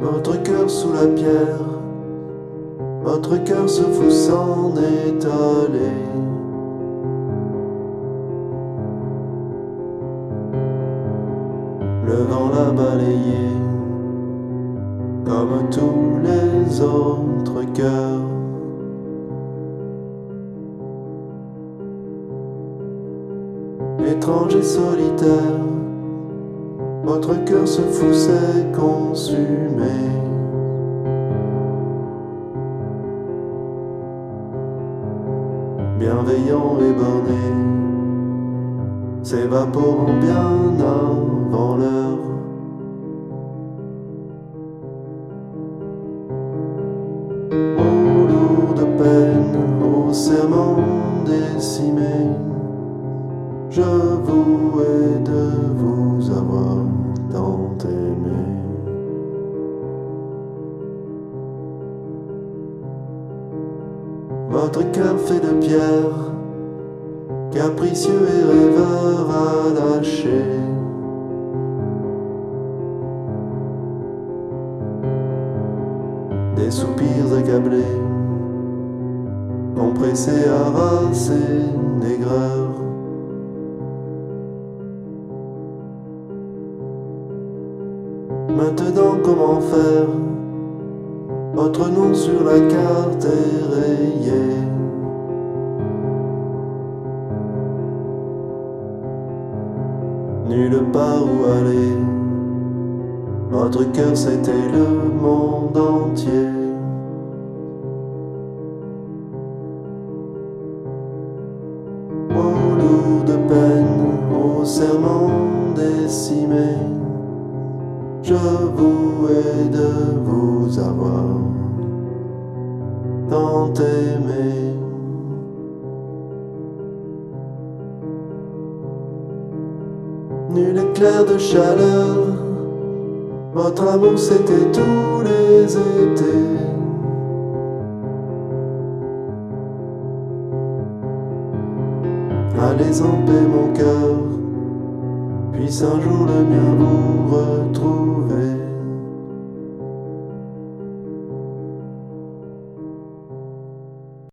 Votre cœur sous la pierre, votre cœur se fout s'en allé. Le vent l'a balayé comme tous les autres cœurs. Étrange et solitaire, votre cœur se fout consumé. Bienveillant et borné, s'évaporant bien avant l'heure. Au lourd de peine, au serment décimé, je vous ai de Votre cœur fait de pierre, capricieux et rêveur lâcher. Des soupirs accablés, compressés à race et négreur. Maintenant, comment faire? Votre nom sur la carte est Nulle part où aller. Votre cœur, c'était le monde entier. Au lourd de peine, au serment décimé. Je vous ai Nul éclair de chaleur, votre amour c'était tous les étés. Allez en paix mon cœur, puisse un jour le mien vous retrouver.